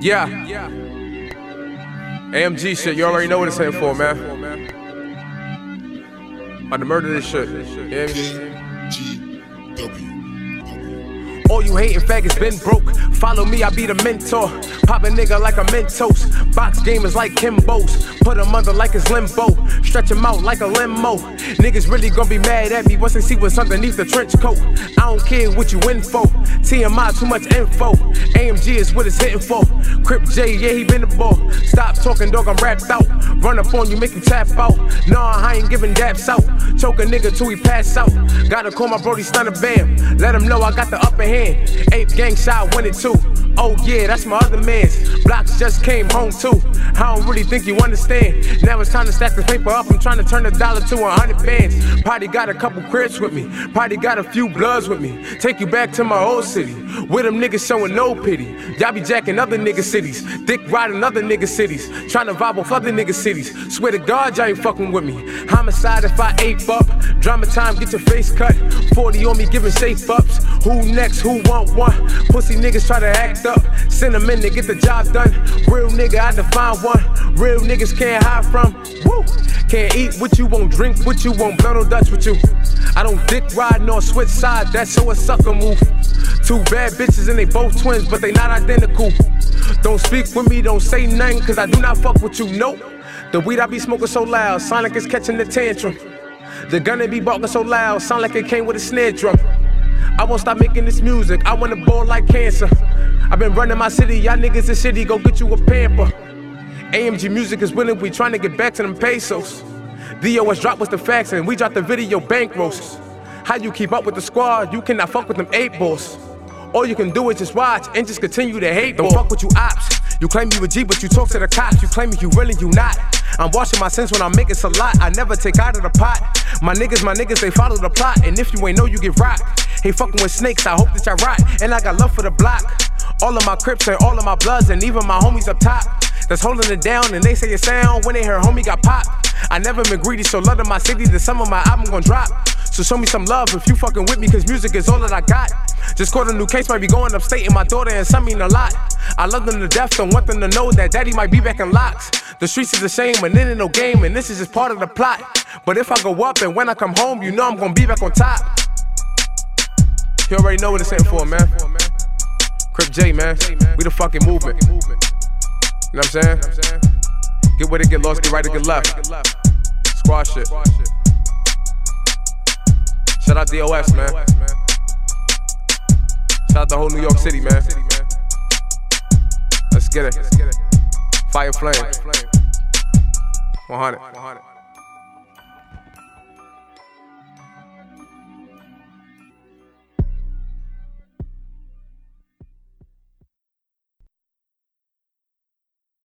Yeah. yeah. AMG shit, you already know what it's here for, man. About to murder this shit. Yeah, all you hating faggots been broke. Follow me, I be the mentor. Pop a nigga like a Mentos. Box gamers like Kimbo's. Put him under like his limbo. Stretch him out like a limo. Niggas really gonna be mad at me once they see what's underneath the trench coat. I don't care what you in for. TMI, too much info. AMG is what it's hitting for. Cryp Jay, yeah, he been the ball. Stop talking, dog, I'm rapped out. Run up on you, make you tap out. Nah, I ain't giving daps out. Choke a nigga till he pass out. Gotta call my brody stunner bam. Let him know I got the upper hand. Ape gang shot, win it too. Oh yeah, that's my other man's. Blocks just came home too. I don't really think you understand. Now it's time to stack the paper up. I'm trying to turn a dollar to a hundred bands. Probably got a couple cribs with me. Probably got a few bloods with me. Take you back to my old city. With them niggas showing no pity. Y'all be jacking other nigga cities. Dick riding other nigga cities. Trying to vibe off other nigga cities. Swear to God, y'all ain't fucking with me. Homicide if I ape up. Drama time, get your face cut. 40 on me giving safe ups. Who next? Who want one? Pussy niggas try to act. Send them in to get the job done. Real nigga, I define one. Real niggas can't hide from. Woo! Can't eat what you won't, drink what you won't, blow no Dutch with you. I don't dick ride nor switch sides, that's so a sucker move. Two bad bitches and they both twins, but they not identical. Don't speak with me, don't say nothing, cause I do not fuck with you, nope. The weed I be smoking so loud, sound like it's catching the tantrum. The gun they be barking so loud, sound like it came with a snare drum. I won't stop making this music, I wanna ball like cancer. I've been running my city, y'all niggas in the city, go get you a pamper. AMG music is willing, we trying to get back to them pesos. DOS dropped with the facts and we dropped the video bankrolls. How you keep up with the squad? You cannot fuck with them eight balls. All you can do is just watch and just continue to hate. Don't fuck with you ops. You claim you a G, but you talk to the cops. You claim you really you not. I'm washing my sins when I make it a lot. I never take out of the pot. My niggas, my niggas, they follow the plot. And if you ain't know, you get rocked. Hey, fucking with snakes, I hope that y'all rock. And I got love for the block. All of my crips and all of my bloods, and even my homies up top. That's holding it down, and they say it sound when they hear homie got popped. I never been greedy, so love to my city, the some of my album gon' drop. So show me some love if you fucking with me, cause music is all that I got. Just caught a new case, might be going upstate, and my daughter and son mean a lot. I love them to death, don't want them to know that daddy might be back in locks. The streets is a shame, and it ain't no game, and this is just part of the plot. But if I go up and when I come home, you know I'm gonna be back on top. You already know what it's in for, man. Cryp Jay, man. We the fucking movement. You know what I'm saying? Get with it, get lost, get right, to get left. Squash it. Shout out DOS, man. Shout out the whole New York City, man. Let's get it. Fire flame. 100. 100.